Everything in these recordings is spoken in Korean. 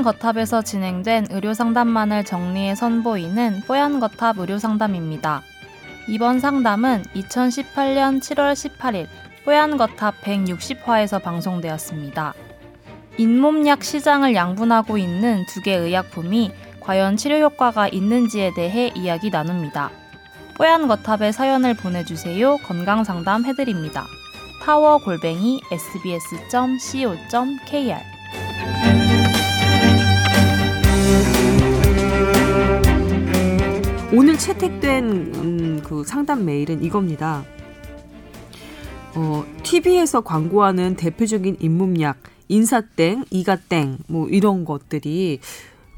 뽀얀 거탑에서 진행된 의료 상담만을 정리해 선보이는 뽀얀 거탑 의료 상담입니다. 이번 상담은 2018년 7월 18일 뽀얀 거탑 160화에서 방송되었습니다. 잇몸약 시장을 양분하고 있는 두 개 의약품이 과연 치료 효과가 있는지에 대해 이야기 나눕니다. 뽀얀 거탑에 사연을 보내주세요. 건강 상담 해드립니다. 타워 골뱅이 sbs.co.kr 오늘 채택된 음, 그 상담 메일은 이겁니다. 어, TV에서 광고하는 대표적인 잇몸약 인사땡, 이가땡 뭐 이런 것들이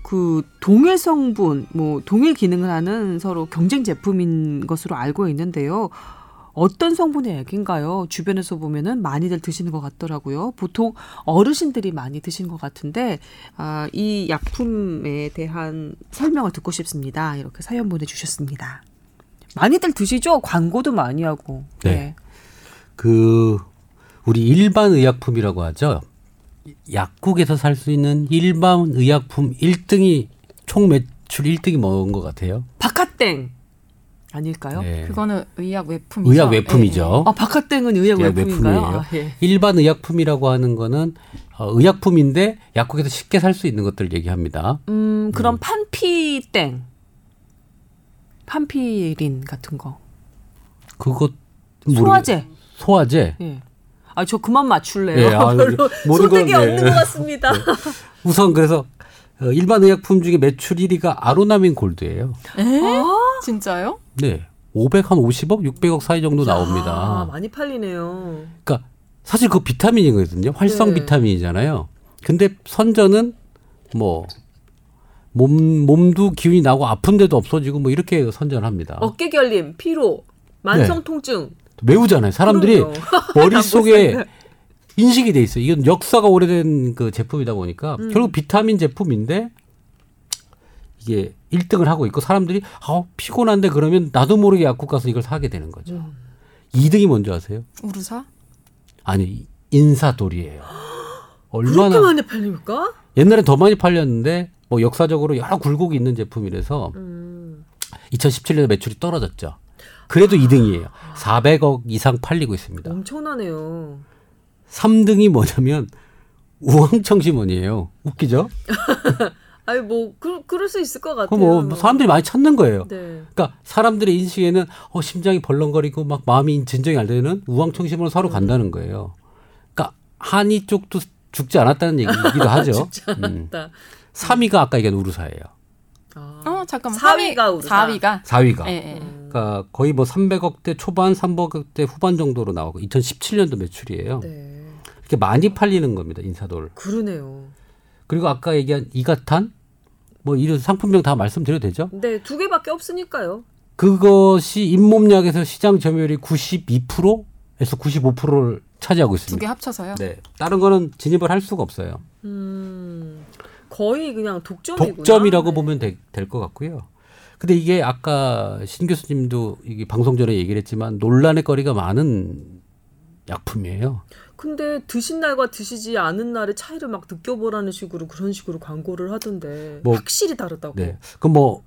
그 동일 성분, 뭐 동일 기능을 하는 서로 경쟁 제품인 것으로 알고 있는데요. 어떤 성분의 약인가요? 주변에서 보면은 많이들 드시는 것 같더라고요. 보통 어르신들이 많이 드시는 것 같은데 아, 이 약품에 대한 설명을 듣고 싶습니다. 이렇게 사연 보내주셨습니다. 많이들 드시죠? 광고도 많이 하고. 네. 그 우리 일반 의약품이라고 하죠. 약국에서 살 수 있는 일반 의약품 1등이 총 매출 1등이 뭔 것 같아요? 박하땡 아닐까요? 네. 그거는 의약 외품이죠. 의약 외품이죠. 아 박하땡은 의약 의약 외품인가요? 외품이에요. 아, 예. 일반 의약품이라고 하는 거는 어, 의약품인데 약국에서 쉽게 살 수 있는 것들을 얘기합니다. 음 그럼 판피땡, 판피린 같은 거, 그것 소화제. 소화제. 예. 아 저 그만 맞출래요. 예, 아, 별로 소득이 건, 네. 없는 것 같습니다. 우선 그래서 어, 일반 의약품 중에 매출 1위가 아로나민 골드예요. 에? 진짜요? 네. 550억, 600억 사이 정도 아, 나옵니다. 많이 팔리네요. 그러니까 사실 그 비타민이거든요. 활성 네. 비타민이잖아요. 근데 선전은 뭐 몸, 몸도 기운이 나고 아픈데도 없어지고 뭐 이렇게 선전합니다. 어깨 결림, 피로, 만성 네. 통증. 외우잖아요. 사람들이 그럼요. 머릿속에 인식이 돼 있어요. 이건 역사가 오래된 그 제품이다 보니까 음. 결국 비타민 제품인데 이게 1등을 하고 있고 사람들이 아, 피곤한데 그러면 나도 모르게 약국 가서 이걸 사게 되는 거죠. 음. 2등이 뭔지 아세요? 우루사? 아니, 인사돌이에요. 그렇게 얼마나 많이 팔립니까? 옛날에 더 많이 팔렸는데 뭐 역사적으로 여러 굴곡이 있는 제품이라서 음. 2017년에 매출이 떨어졌죠. 그래도 2등이에요. 400억 이상 팔리고 있습니다. 엄청나네요. 3등이 뭐냐면 우황청심원이에요. 웃기죠? 아니 뭐 그, 그럴 수 있을 것 같아요. 그거 뭐 사람들이 많이 찾는 거예요. 네. 그러니까 사람들의 인식에는 어 심장이 벌렁거리고 막 마음이 진정이 안 되는 우황청심원을 사러 음. 간다는 거예요. 그러니까 한의 쪽도 죽지 않았다는 얘기기도 하죠. 죽지 음. 않았다. 3위가 아까 얘기한 우루사예요. 아. 어 잠깐만. 사위가 우루사. 4위가. 4위가. 예, 예. 음. 그러니까 거의 뭐 300억대 초반, 300억대 후반 정도로 나오고 2017년도 매출이에요. 네. 이렇게 많이 팔리는 겁니다. 인사돌. 그러네요. 그리고 아까 얘기한 이가탄 뭐 이런 상품명 다 말씀드려도 되죠? 네, 두 개밖에 없으니까요. 그것이 잇몸약에서 시장 점유율이 92%에서 95%를 차지하고 두개 있습니다. 합쳐서요. 네. 다른 거는 진입을 할 수가 없어요. 음. 거의 그냥 독점이구나. 독점이라고 네. 보면 될 것 같고요. 근데 이게 아까 신 교수님도 이게 방송 전에 얘기를 했지만 논란의 거리가 많은 약품이에요. 근데 드신 날과 드시지 않은 날의 차이를 막 느껴보라는 식으로 그런 식으로 광고를 하던데 뭐, 확실히 다르다고. 네. 그럼 뭐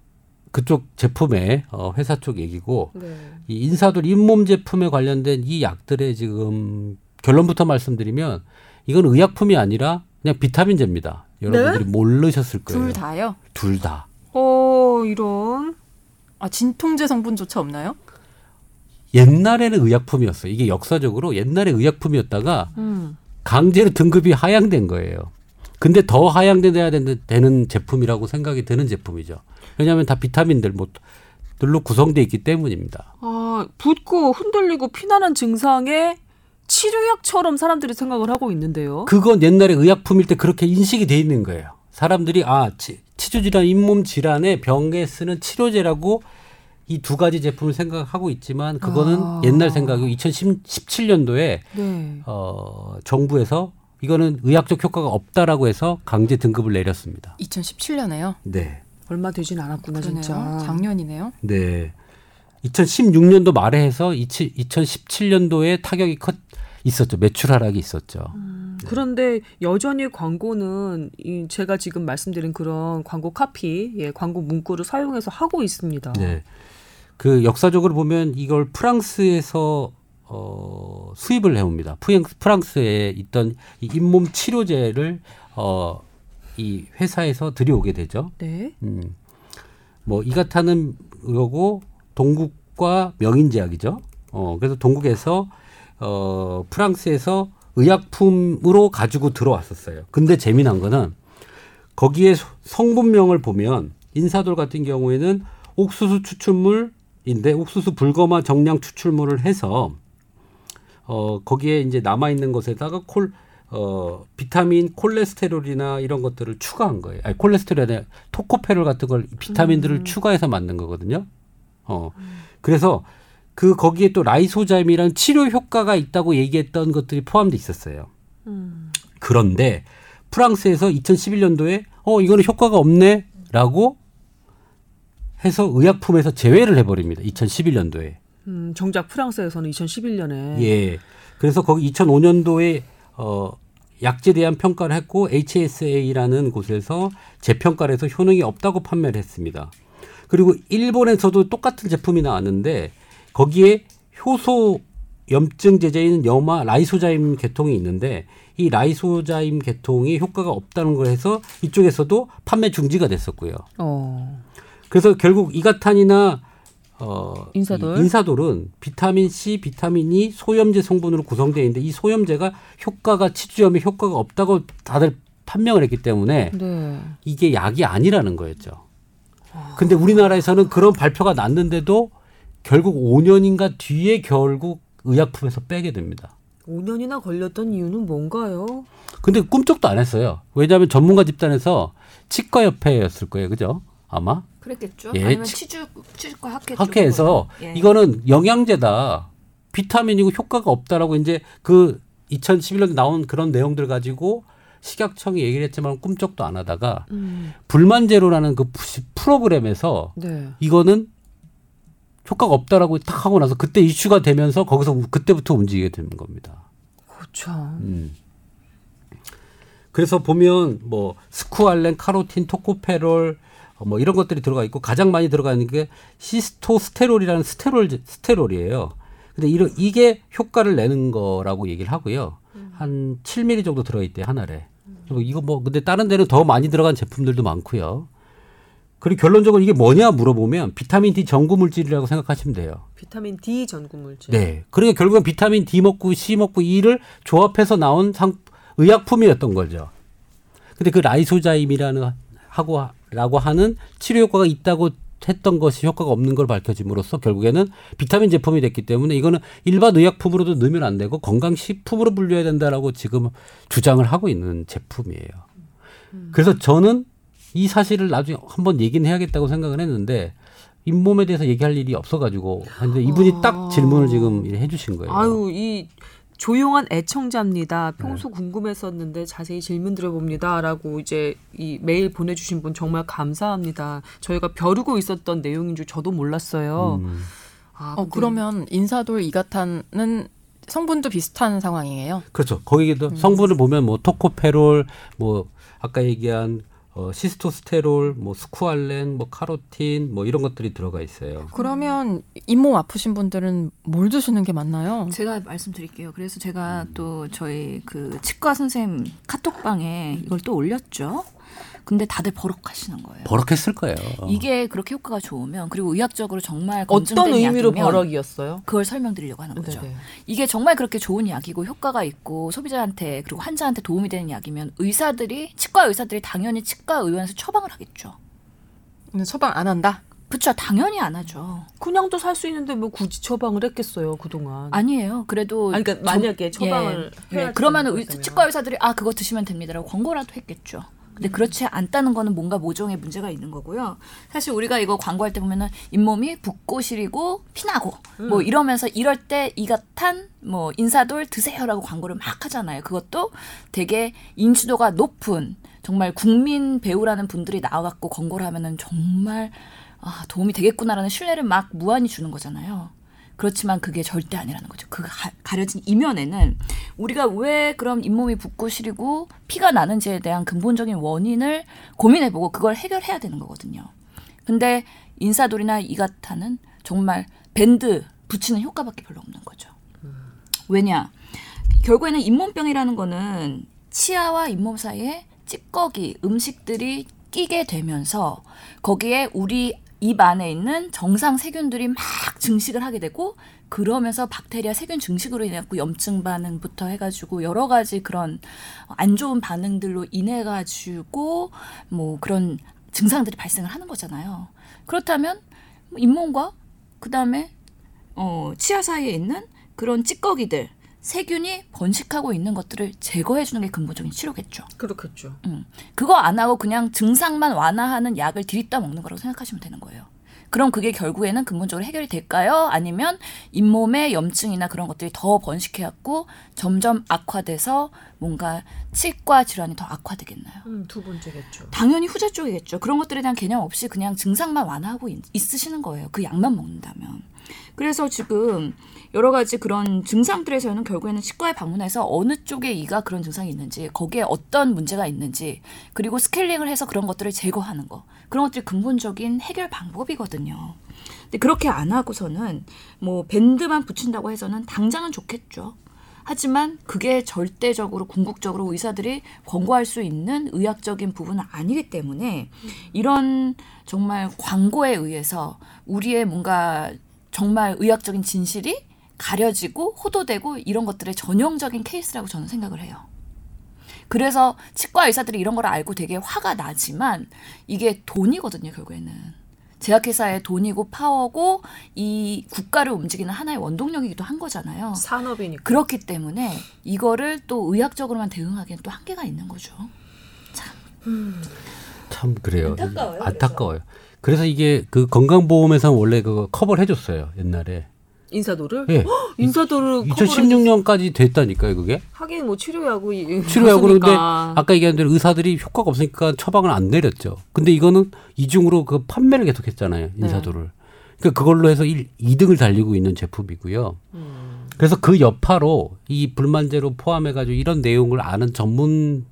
그쪽 제품의 어, 회사 쪽 얘기고 네. 이 인사돌 잇몸 제품에 관련된 이 약들의 지금 결론부터 말씀드리면 이건 의약품이 아니라 그냥 비타민제입니다. 여러분들이 모르셨을 거예요. 둘 다요. 둘 다. 어, 이런. 아 진통제 성분조차 없나요? 옛날에는 의약품이었어요. 이게 역사적으로 옛날에 의약품이었다가 음. 강제로 등급이 하향된 거예요. 근데 더 하향돼야 되는, 되는 제품이라고 생각이 드는 제품이죠. 왜냐하면 다 비타민들 뭐 들로 구성되어 있기 때문입니다. 아, 붓고 흔들리고 피나는 증상에 치료약처럼 사람들이 생각을 하고 있는데요. 그건 옛날에 의약품일 때 그렇게 인식이 돼 있는 거예요. 사람들이 아 치, 치주 질환, 잇몸 질환의 병에 쓰는 치료제라고 이 두 가지 제품을 생각하고 있지만 그거는 아. 옛날 생각이고 2017년도에 네. 어, 정부에서 이거는 의학적 효과가 없다라고 해서 강제 등급을 내렸습니다. 2017년에요. 네. 얼마 되진 않았구나 그러네요. 진짜. 작년이네요. 네. 2016년도 말에 해서 2017년도에 타격이 컸 있었죠. 매출 하락이 있었죠. 음. 그런데 여전히 광고는 이 제가 지금 말씀드린 그런 광고 카피, 예, 광고 문구를 사용해서 하고 있습니다. 네. 그 역사적으로 보면 이걸 프랑스에서 어, 수입을 해옵니다. 프랑스, 프랑스에 있던 이 잇몸 치료제를 어, 이 회사에서 들여오게 되죠. 네. 음. 뭐 이가타는 이거고 동국과 명인제약이죠. 어, 그래서 동국에서 어, 프랑스에서 의약품으로 가지고 들어왔었어요. 근데 재미난 거는 거기에 소- 성분명을 보면 인사돌 같은 경우에는 옥수수 추출물인데 옥수수 불검화 정량 추출물을 해서 어 거기에 이제 남아 있는 것에다가 콜 어, 비타민, 콜레스테롤이나 이런 것들을 추가한 거예요. 아니, 콜레스테롤이 아니라 토코페롤 같은 걸 비타민들을 추가해서 만든 거거든요. 어. 그래서 그 거기에 또 라이소자임이라는 치료 효과가 있다고 얘기했던 것들이 포함돼 있었어요. 음. 그런데 프랑스에서 2011년도에 어 이거는 효과가 없네라고 해서 의약품에서 제외를 해버립니다. 2011년도에. 음, 정작 프랑스에서는 2011년에 예. 그래서 거기 2005년도에 어 약제에 대한 평가를 했고 HSA라는 곳에서 재평가를 해서 효능이 없다고 판매를 했습니다. 그리고 일본에서도 똑같은 제품이 나왔는데 거기에 효소 염증 제제인 염화 라이소자임 계통이 있는데 이 라이소자임 계통이 효과가 없다는 걸 해서 이쪽에서도 판매 중지가 됐었고요. 어. 그래서 결국 이가탄이나 어, 인사돌. 이 인사돌은 비타민 C, 비타민 E, 소염제 성분으로 구성되어 있는데 이 소염제가 효과가 치주염에 효과가 없다고 다들 판명을 했기 때문에 네. 이게 약이 아니라는 거였죠. 근데 우리나라에서는 그런 발표가 났는데도 결국 5년인가 뒤에 결국 의약품에서 빼게 됩니다. 5년이나 걸렸던 이유는 뭔가요? 근데 꿈쩍도 안 했어요. 왜냐하면 전문가 집단에서 치과협회였을 거예요. 그죠? 아마. 그랬겠죠. 예, 아니면 치- 치주 치과 학회 학회에서. 예. 이거는 영양제다. 비타민이고 효과가 없다라고 이제 그 2011년에 나온 그런 내용들 가지고 식약청이 얘기를 했지만 꿈쩍도 안 하다가 음. 불만제로라는 그 프로그램에서 네. 이거는 효과가 없다라고 딱 하고 나서 그때 이슈가 되면서 거기서 우- 그때부터 움직이게 되는 겁니다. 그렇죠. 음. 그래서 보면 뭐 스쿠알렌, 카로틴, 토코페롤 어, 뭐 이런 것들이 들어가 있고 가장 많이 들어가 있는 게 시스토스테롤이라는 스테롤 스테롤이에요. 근데 이런 이게 효과를 내는 거라고 얘기를 하고요. 한 7ml 정도 들어 있대 한 알에. 그리고 이거 뭐 근데 다른 데는 더 많이 들어간 제품들도 많고요. 그리고 결론적으로 이게 뭐냐 물어보면 비타민 D 전구 물질이라고 생각하시면 돼요. 비타민 D 전구 물질. 네. 그러니까 결국은 비타민 D 먹고 C 먹고 E를 조합해서 나온 상, 의약품이었던 거죠. 근데 그 라이소자임이라는 하고 라고 하는 치료 효과가 있다고 했던 것이 효과가 없는 걸 밝혀짐으로써 결국에는 비타민 제품이 됐기 때문에 이거는 일반 의약품으로도 넣으면 안 되고 건강식품으로 분류해야 된다라고 지금 주장을 하고 있는 제품이에요. 그래서 저는 이 사실을 나중에 한번 얘기는 해야겠다고 생각을 했는데 잇몸에 대해서 얘기할 일이 없어가지고 근데 이분이 딱 질문을 지금 해주신 거예요. 아유, 이 조용한 애청자입니다. 평소 궁금했었는데 자세히 질문 드려봅니다라고 이제 이 메일 보내주신 분 정말 감사합니다. 저희가 벼르고 있었던 내용인 줄 저도 몰랐어요. 음. 아, 어, 근데 그러면 인사돌 이가탄은 성분도 비슷한 상황이에요. 그렇죠. 거기에도 성분을 보면 뭐 토코페롤, 뭐 아까 얘기한 어, 시스토스테롤, 뭐 스쿠알렌, 뭐 카로틴, 뭐 이런 것들이 들어가 있어요. 그러면 잇몸 아프신 분들은 뭘 드시는 게 맞나요? 제가 말씀드릴게요. 그래서 제가 또 저희 그 치과 선생님 카톡방에 이걸 또 올렸죠. 근데 다들 버럭하시는 거예요. 버럭했을 거예요. 이게 그렇게 효과가 좋으면 그리고 의학적으로 정말 어떤 의미로 버럭이었어요? 그걸 설명드리려고 하는 거죠. 네네. 이게 정말 그렇게 좋은 약이고 효과가 있고 소비자한테 그리고 환자한테 도움이 되는 약이면 의사들이 치과 의사들이 당연히 치과 의원에서 처방을 하겠죠. 근데 처방 안 한다. 그렇죠. 당연히 안 하죠. 그냥도 살 수 있는데 뭐 굳이 처방을 했겠어요 그동안. 아니에요. 그래도 아니, 그러니까 만약에 처방을 예, 예, 그러면 의. 치과 의사들이 아 그거 드시면 됩니다라고 광고라도 했겠죠. 근데 그렇지 않다는 거는 뭔가 모종의 문제가 있는 거고요. 사실 우리가 이거 광고할 때 보면은 잇몸이 붓고 시리고 피나고 뭐 이러면서 이럴 때 이같한 뭐 인사돌 드세요라고 광고를 막 하잖아요. 그것도 되게 인지도가 높은 정말 국민 배우라는 분들이 나와갖고 광고를 하면은 정말 아, 도움이 되겠구나라는 신뢰를 막 무한히 주는 거잖아요. 그렇지만 그게 절대 아니라는 거죠. 그 가, 가려진 이면에는 우리가 왜 그럼 잇몸이 붓고 시리고 피가 나는지에 대한 근본적인 원인을 고민해보고 그걸 해결해야 되는 거거든요. 근데 인사돌이나 이가타는 정말 밴드 붙이는 효과밖에 별로 없는 거죠. 왜냐? 결국에는 잇몸병이라는 거는 치아와 잇몸 사이에 찌꺼기, 음식들이 끼게 되면서 거기에 우리 입 안에 있는 정상 세균들이 막 증식을 하게 되고 그러면서 박테리아 세균 증식으로 인해 갖고 염증 반응부터 해가지고 여러 가지 그런 안 좋은 반응들로 인해 가지고 뭐 그런 증상들이 발생을 하는 거잖아요. 그렇다면 뭐 잇몸과 그 다음에 어, 치아 사이에 있는 그런 찌꺼기들 세균이 번식하고 있는 것들을 제거해 주는 게 근본적인 치료겠죠. 그렇겠죠. 음. 그거 안 하고 그냥 증상만 완화하는 약을 들이다 먹는 거라고 생각하시면 되는 거예요. 그럼 그게 결국에는 근본적으로 해결이 될까요? 아니면 잇몸에 염증이나 그런 것들이 더 번식해갖고 점점 악화돼서 뭔가 치과 질환이 더 악화되겠나요? 음, 두 번째겠죠. 당연히 후자 쪽이겠죠. 그런 것들에 대한 개념 없이 그냥 증상만 완화하고 있, 있으시는 거예요. 그 약만 먹는다면. 그래서 지금 여러 가지 그런 증상들에서는 결국에는 치과에 방문해서 어느 쪽에 이가 그런 증상이 있는지 거기에 어떤 문제가 있는지 그리고 스케일링을 해서 그런 것들을 제거하는 거 그런 것들이 근본적인 해결 방법이거든요. 근데 그렇게 안 하고서는 뭐 밴드만 붙인다고 해서는 당장은 좋겠죠. 하지만 그게 절대적으로 궁극적으로 의사들이 권고할 수 있는 의학적인 부분은 아니기 때문에 이런 정말 광고에 의해서 우리의 뭔가 정말 의학적인 진실이 가려지고 호도되고 이런 것들의 전형적인 케이스라고 저는 생각을 해요. 그래서 치과 의사들이 이런 걸 알고 되게 화가 나지만 이게 돈이거든요, 결국에는. 제약회사의 돈이고 파워고 이 국가를 움직이는 하나의 원동력이기도 한 거잖아요. 산업이니까. 그렇기 때문에 이거를 또 의학적으로만 대응하기엔 또 한계가 있는 거죠. 참 그래요. 안타까워요, 안타까워요. 그래서 이게 그 건강보험에서 원래 그거 커버를 해줬어요 옛날에. 인사도를? 예. 인사도를 2016년까지 됐다니까요 그게. 하긴 뭐 치료하고 치료하고 그런데. 아까 얘기한 대로 의사들이 효과가 없으니까 처방을 안 내렸죠. 근데 이거는 이중으로 그 판매를 계속했잖아요 인사도를. 그러니까 그걸로 해서 1, 2등을 달리고 있는 제품이고요. 그래서 그 여파로 이 불만제로 포함해가지고 이런 내용을 아는 전문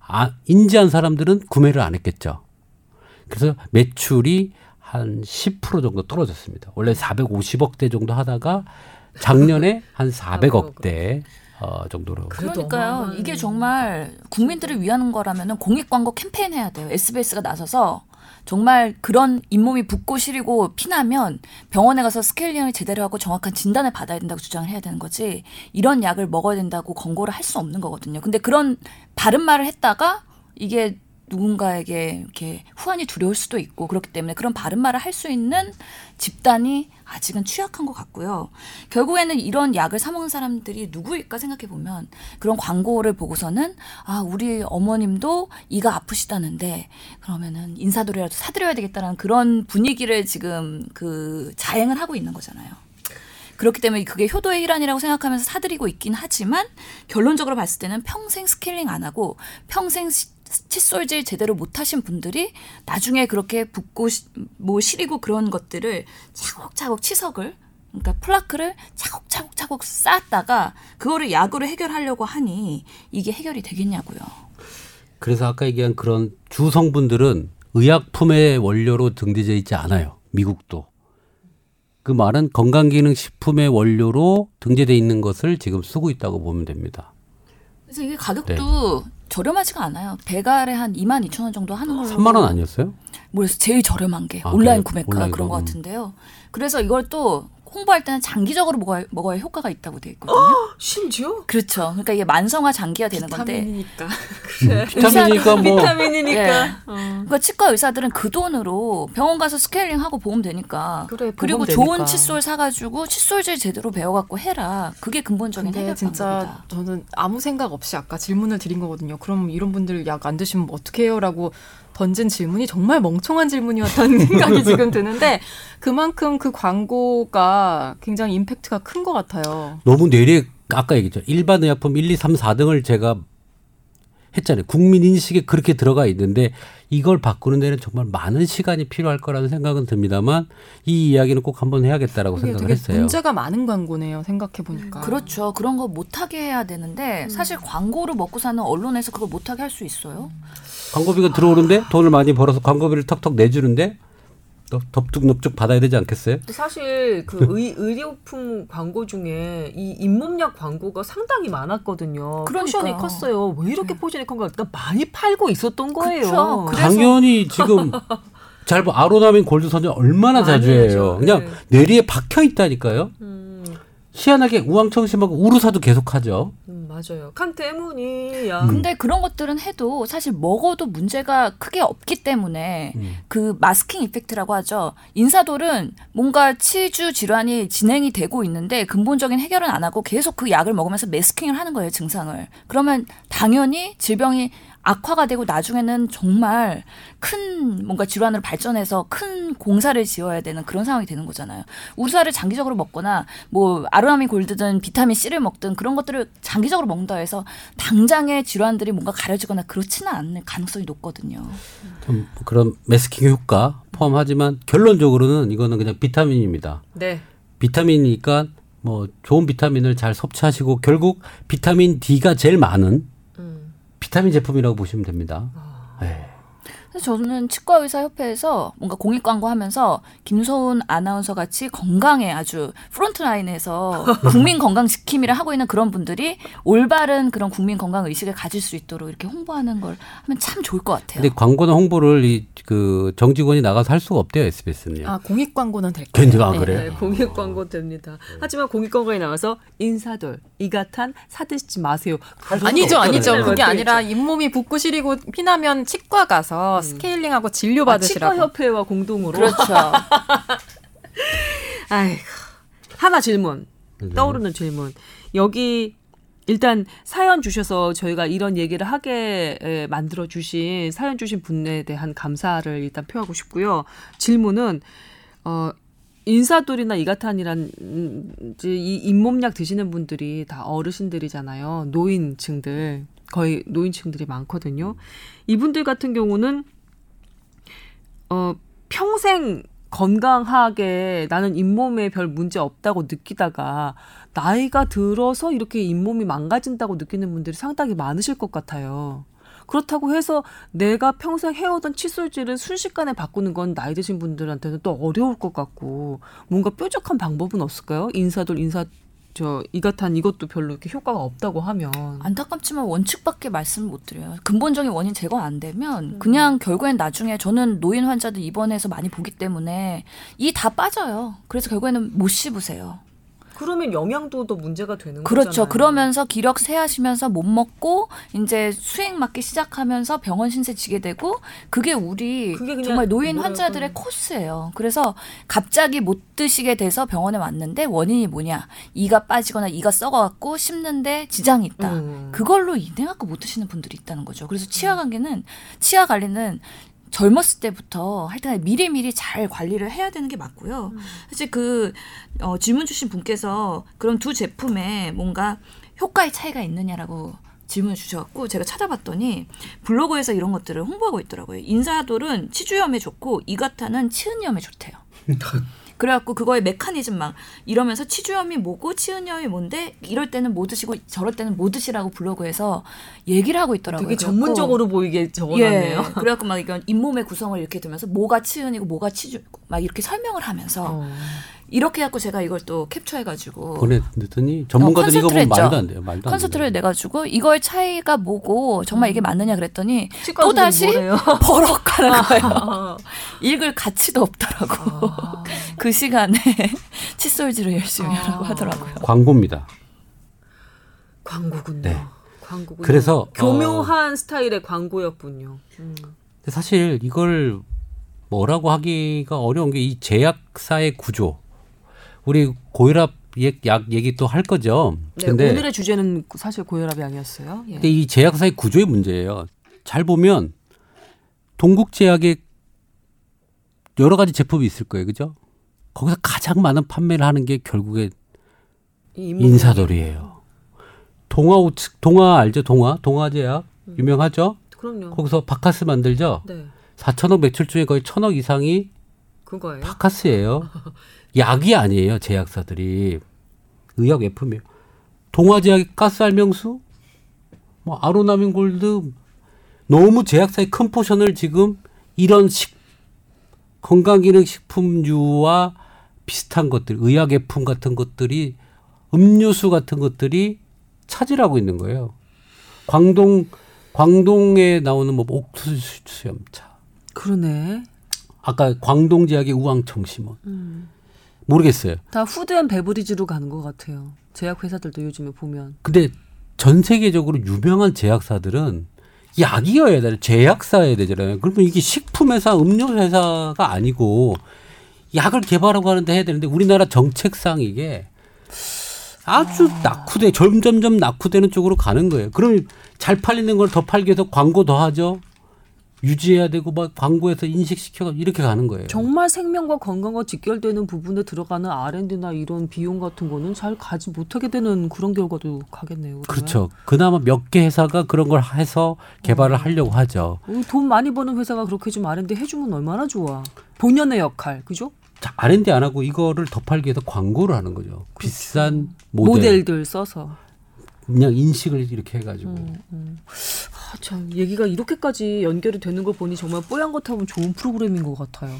아, 인지한 사람들은 구매를 안 했겠죠. 그래서 매출이 한 10% 정도 떨어졌습니다. 원래 450억대 정도 하다가 작년에 한 400억대 어, 정도로. 그러니까요. 이게 정말 국민들을 위한 거라면 공익 광고 캠페인 해야 돼요. SBS가 나서서 정말 그런 잇몸이 붓고 시리고 피나면 병원에 가서 스케일링을 제대로 하고 정확한 진단을 받아야 된다고 주장을 해야 되는 거지. 이런 약을 먹어야 된다고 권고를 할 수 없는 거거든요. 근데 그런 바른 말을 했다가 이게 누군가에게 이렇게 후환이 두려울 수도 있고 그렇기 때문에 그런 바른 말을 할 수 있는 집단이 아직은 취약한 것 같고요. 결국에는 이런 약을 사 먹는 사람들이 누구일까 생각해 보면 그런 광고를 보고서는 아 우리 어머님도 이가 아프시다는데 그러면은 인사도리라도 사드려야 되겠다라는 그런 분위기를 지금 그 자행을 하고 있는 거잖아요. 그렇기 때문에 그게 효도의 일환이라고 생각하면서 사드리고 있긴 하지만 결론적으로 봤을 때는 평생 스케일링 안 하고 평생 시- 칫솔질 제대로 못 하신 분들이 나중에 그렇게 붓고 시- 뭐 시리고 그런 것들을 차곡차곡 치석을 그러니까 플라크를 차곡차곡차곡 쌓았다가 그거를 약으로 해결하려고 하니 이게 해결이 되겠냐고요. 그래서 아까 얘기한 그런 주성분들은 의약품의 원료로 등재되어 있지 않아요. 미국도. 그 말은 건강기능식품의 원료로 등재되어 있는 것을 지금 쓰고 있다고 보면 됩니다. 그래서 이게 가격도 저렴하지가 않아요. 백 알에 한 2만 2천 원 정도 하는 걸로. 3만 원 아니었어요? 모르겠어요. 제일 저렴한 게 아, 온라인 그래요? 구매가 온라인 그런 것. 같은데요. 그래서 이걸 또 홍보할 때는 장기적으로 먹어야, 먹어야 효과가 있다고 돼 있거든요. 심지어 그렇죠. 그러니까 이게 만성화 장기화 되는 건데. 비타민이니까. 비타민이니까 뭐 비타민이니까. 예. 어. 그러니까 치과 의사들은 그 돈으로 병원 가서 스케일링 하고 보험 되니까. 그래, 그리고 보험 좋은 되니까. 칫솔 사가지고 칫솔질 제대로 배워갖고 해라. 그게 근본적인 근데 해결 진짜 방법이다. 저는 아무 생각 없이 아까 질문을 드린 거거든요. 그럼 이런 분들 약 안 드시면 어떻게 해요?라고 던진 질문이 정말 멍청한 질문이었다는 생각이 지금 드는데 그만큼 그 광고가 굉장히 임팩트가 큰 것 같아요. 너무 뇌리에 아까 얘기했죠. 일반 의약품 1, 2, 3, 4등을 제가 했잖아요. 국민 인식에 그렇게 들어가 있는데 이걸 바꾸는 데는 정말 많은 시간이 필요할 거라는 생각은 듭니다만 이 이야기는 꼭 한번 해야겠다라고 생각을 되게 했어요. 문제가 많은 광고네요. 생각해 보니까. 그렇죠. 그런 거 못하게 해야 되는데 사실 광고를 먹고 사는 언론에서 그걸 못하게 할 수 있어요. 광고비가 들어오는데 돈을 많이 벌어서 광고비를 턱턱 내주는데 또 덥죽넙죽 받아야 되지 않겠어요? 사실 그 의, 의료품 광고 중에 이 잇몸약 광고가 상당히 많았거든요. 그러니까요. portion이 컸어요. 왜 이렇게 portion이 큰가? 그러니까 많이 팔고 있었던 거예요. 그쵸. 당연히 지금 잘 봐. 아로나민 골드 선전 얼마나 자주. 해요. 그냥 네. 뇌리에 박혀 있다니까요. 음, 희한하게 우황청심하고 우루사도 계속하죠. 음, 맞아요. 칸 때문이야. 근데 그런 것들은 해도 사실 먹어도 문제가 크게 없기 때문에 음. 그 마스킹 이펙트라고 하죠. 인사돌은 뭔가 치주 질환이 진행이 되고 있는데 근본적인 해결은 안 하고 계속 그 약을 먹으면서 마스킹을 하는 거예요, 증상을. 그러면 당연히 질병이 악화가 되고 나중에는 정말 큰 뭔가 질환으로 발전해서 큰 공사를 지어야 되는 그런 상황이 되는 거잖아요. 우사를 장기적으로 먹거나 뭐 아르아민 골드든 비타민 C를 먹든 그런 것들을 장기적으로 먹는다 해서 당장의 질환들이 뭔가 가려지거나 그렇지는 않을 가능성이 높거든요. 좀 그런 매스킹 효과 포함하지만 결론적으로는 이거는 그냥 비타민입니다. 네. 비타민이니까 뭐 좋은 비타민을 잘 섭취하시고 결국 비타민 D가 제일 많은 음. 비타민 제품이라고 보시면 됩니다. 네. 그래서 저는 치과의사협회에서 뭔가 공익 광고하면서 김소은 아나운서 같이 건강에 아주 프론트라인에서 국민 건강 지킴이를 하고 있는 그런 분들이 올바른 그런 국민 건강 의식을 가질 수 있도록 이렇게 홍보하는 걸 하면 참 좋을 것 같아요. 근데 광고나 홍보를 이 그 정직원이 나가서 할 수가 없대요 SBS는요. 아 공익 광고는 될까요? 괜찮아 네. 그래요. 네, 공익 광고 됩니다. 하지만 공익 광고에 나와서 인사돌, 이가탄 사드시지 마세요. 아니죠, 아니죠. 네, 그게 맞죠, 아니라 잇몸이 붓고 시리고 피나면 치과 가서 스케일링하고 진료 받으시라고. 아, 치과협회와 공동으로. 그렇죠. 아이고. 하나 질문. 네. 떠오르는 질문. 여기 일단 사연 주셔서 저희가 이런 얘기를 하게 에, 만들어 주신 사연 주신 분에 대한 감사를 일단 표하고 싶고요. 질문은 어 인사돌이나 이가탄이란 음, 이제 이 잇몸약 드시는 분들이 다 어르신들이잖아요. 노인층들 거의 노인층들이 많거든요. 이분들 같은 경우는 어 평생 건강하게 나는 잇몸에 별 문제 없다고 느끼다가 나이가 들어서 이렇게 잇몸이 망가진다고 느끼는 분들이 상당히 많으실 것 같아요. 그렇다고 해서 내가 평생 해오던 칫솔질을 순식간에 바꾸는 건 나이 드신 분들한테는 또 어려울 것 같고 뭔가 뾰족한 방법은 없을까요? 인사돌 인사 저 이가탄 이것도 별로 이렇게 효과가 없다고 하면 안타깝지만 원칙밖에 말씀을 못 드려요. 근본적인 원인 제거 안 되면 그냥 결국엔 나중에 저는 노인 환자들 입원해서 많이 보기 때문에 이 다 빠져요. 그래서 결국에는 못 씹으세요. 그러면 영양도도 문제가 되는 그렇죠. 거잖아요. 그러면서 기력 쇠하시면서 못 먹고 이제 수행 맞기 시작하면서 병원 신세 지게 되고 그게 우리 그게 정말 노인 뭐랄까. 환자들의 코스예요. 그래서 갑자기 못 드시게 돼서 병원에 왔는데 원인이 뭐냐? 이가 빠지거나 이가 썩어갖고 씹는데 지장이 있다. 음. 그걸로 인해 갖고 못 드시는 분들이 있다는 거죠. 그래서 치아 관계는 치아 관리는 젊었을 때부터 하여튼 미리미리 잘 관리를 해야 되는 게 맞고요. 사실 그 어, 질문 주신 분께서 그럼 두 제품에 뭔가 효과의 차이가 있느냐라고 질문을 주셔갖고 제가 찾아봤더니 블로그에서 이런 것들을 홍보하고 있더라고요. 인사돌은 치주염에 좋고 이가타는 치은염에 좋대요. 그래갖고 그거의 메커니즘 막 이러면서 치주염이 뭐고 치은염이 뭔데 이럴 때는 뭐 드시고 저럴 때는 뭐 드시라고 블로그에서 얘기를 하고 있더라고요. 되게 전문적으로 보이게 적어놨네요. 예. 그래갖고 막 이건 잇몸의 구성을 이렇게 두면서 뭐가 치은이고 뭐가 치주 막 이렇게 설명을 하면서 어. 이렇게 해갖고 제가 이걸 또 캡처해가지고 보냈더니 전문가들이 이거 콘서트를 보면 말도. 안 돼요. 말도 안 콘서트를 돼요. 내가지고 이걸 차이가 뭐고 정말 이게 맞느냐 그랬더니 또 다시 선생님 뭐래요? 버럭하는 거예요. 읽을 가치도 없더라고. 그 시간에 칫솔질을 열심히 하라고 하더라고요. 광고입니다. 광고군요. 네. 광고군요. 그래서, 교묘한 스타일의 광고였군요. 음. 사실 이걸 뭐라고 하기가 어려운 게 이 제약사의 구조. 우리 고혈압 약, 약 얘기 또 할 거죠. 네, 근데 오늘의 주제는 사실 고혈압이 아니었어요. 예. 근데 이 제약사의 구조의 문제예요. 잘 보면 동국제약에 여러 가지 제품이 있을 거예요. 그죠? 거기서 가장 많은 판매를 하는 게 결국에 인사돌이에요. 동아 우측 동아 알죠? 동아 동아제약 유명하죠. 그럼요. 거기서 바카스 만들죠. 네. 4천억 매출 중에 거의 천억 이상이 그거예요. 바카스예요. 약이 아니에요. 제약사들이 의약 외품이에요. 동화제약 까스 활명수, 뭐 아로나민 골드 너무 제약사의 큰 포션을 지금 이런 식 건강기능식품류와 비슷한 것들, 의약 외품 같은 것들이 음료수 같은 것들이 차지하고 있는 거예요. 광동 광동에 나오는 뭐 옥수수 수염차, 그러네. 아까 광동 제약의 우황청심원 모르겠어요. 다 푸드앤 베버리지로 가는 것 같아요. 제약 회사들도 요즘에 보면. 근데 전 세계적으로 유명한 제약사들은 약이어야 되는 제약사여야 되잖아요. 그러면 이게 식품회사, 음료회사가 아니고 약을 개발하고 하는데 해야 되는데 우리나라 정책상 이게 아주 낙후돼 점점점 낙후되는 쪽으로 가는 거예요. 그럼 잘 팔리는 걸 더 팔기 위해서 광고 더 하죠. 유지해야 되고 막 광고에서 인식시켜 이렇게 가는 거예요. 정말 생명과 건강과 직결되는 부분에 들어가는 R&D나 이런 비용 같은 거는 잘 가지 못하게 되는 그런 결과도 가겠네요. 그러면. 그렇죠. 그나마 몇 개 회사가 그런 걸 해서 개발을 하려고 하죠. 어, 돈 많이 버는 회사가 그렇게 좀 R&D 해주면 얼마나 좋아. 본연의 역할, 그죠? 자, R&D 안 하고 이거를 더 팔기 위해서 광고를 하는 거죠. 비싼 모델, 모델. 들 써서. 그냥 인식을 이렇게 해가지고 아, 참 얘기가 이렇게까지 연결이 되는 거 보니 정말 뽀얀 것 하면 좋은 프로그램인 것 같아요.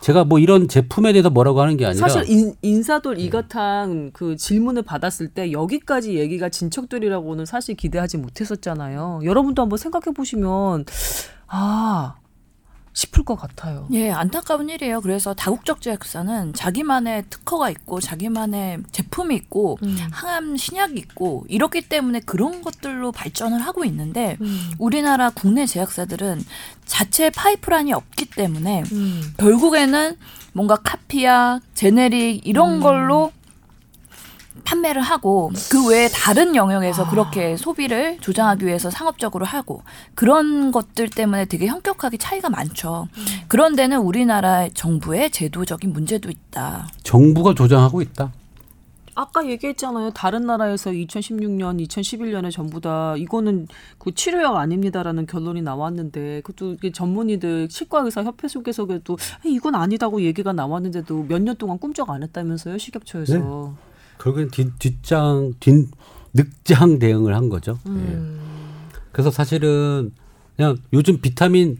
제가 뭐 이런 제품에 대해서 뭐라고 하는 게 아니라 사실 인, 인사돌 이가탕 그 질문을 받았을 때 여기까지 얘기가 진척되리라고는 사실 기대하지 못했었잖아요. 여러분도 한번 생각해 보시면 아 싶을 것 같아요. 예, 안타까운 일이에요. 그래서 다국적 제약사는 자기만의 특허가 있고 자기만의 제품이 있고 음. 항암 신약이 있고 이렇기 때문에 그런 것들로 발전을 하고 있는데 음. 우리나라 국내 제약사들은 자체 파이프라인이 없기 때문에 음. 결국에는 뭔가 카피야, 제네릭 이런 걸로 판매를 하고 그 외에 다른 영역에서 그렇게 소비를 조장하기 위해서 상업적으로 하고 그런 것들 때문에 되게 현격하게 차이가 많죠. 그런 데는 우리나라 정부의 제도적인 문제도 있다. 정부가 조장하고 있다. 아까 얘기했잖아요. 다른 나라에서 2016년, 2011년에 전부 다 이거는 그 치료약 아닙니다라는 결론이 나왔는데 그것도 전문의들 치과 의사 협회 속에서도 이건 아니다고 얘기가 나왔는데도 몇 년 동안 꿈쩍 안 했다면서요 식약처에서. 결국엔 뒷, 뒷장 뒷 늑장 대응을 한 거죠. 예. 음. 그래서 사실은 그냥 요즘 비타민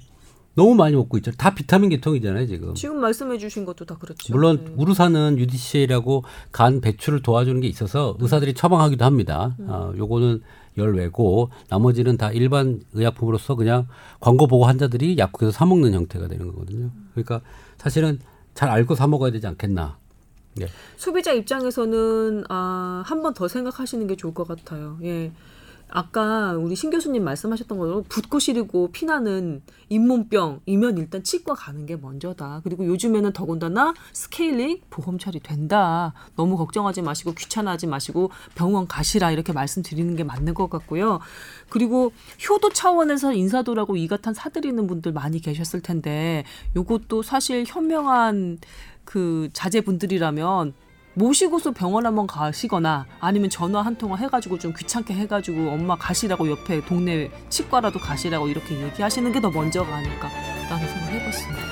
너무 많이 먹고 있죠. 다 비타민 계통이잖아요 지금. 지금 말씀해 주신 것도 다 그렇죠. 물론 네. 우루사는 UDCA라고 간 배출을 도와주는 게 있어서 의사들이 처방하기도 합니다. 음. 어, 요거는 열외고 나머지는 다 일반 의약품으로서 그냥 광고 보고 환자들이 약국에서 사 먹는 형태가 되는 거거든요. 그러니까 사실은 잘 알고 사 먹어야 되지 않겠나. 네. 소비자 입장에서는 아, 한 번 더 생각하시는 게 좋을 것 같아요. 예. 아까 우리 신 교수님 말씀하셨던 것처럼 붓고 시리고 피나는 잇몸병이면 일단 치과 가는 게 먼저다. 그리고 요즘에는 더군다나 스케일링 보험 처리 된다. 너무 걱정하지 마시고 귀찮아하지 마시고 병원 가시라 이렇게 말씀드리는 게 맞는 것 같고요. 그리고 효도 차원에서 인사도라고 이가탄 사드리는 분들 많이 계셨을 텐데 요것도 사실 현명한 그 자제분들이라면 모시고서 병원 한번 가시거나 아니면 전화 한 통화 해가지고 좀 귀찮게 해가지고 엄마 가시라고 옆에 동네 치과라도 가시라고 이렇게 얘기하시는 게 더 먼저가 아닐까라는 생각 해봤습니다.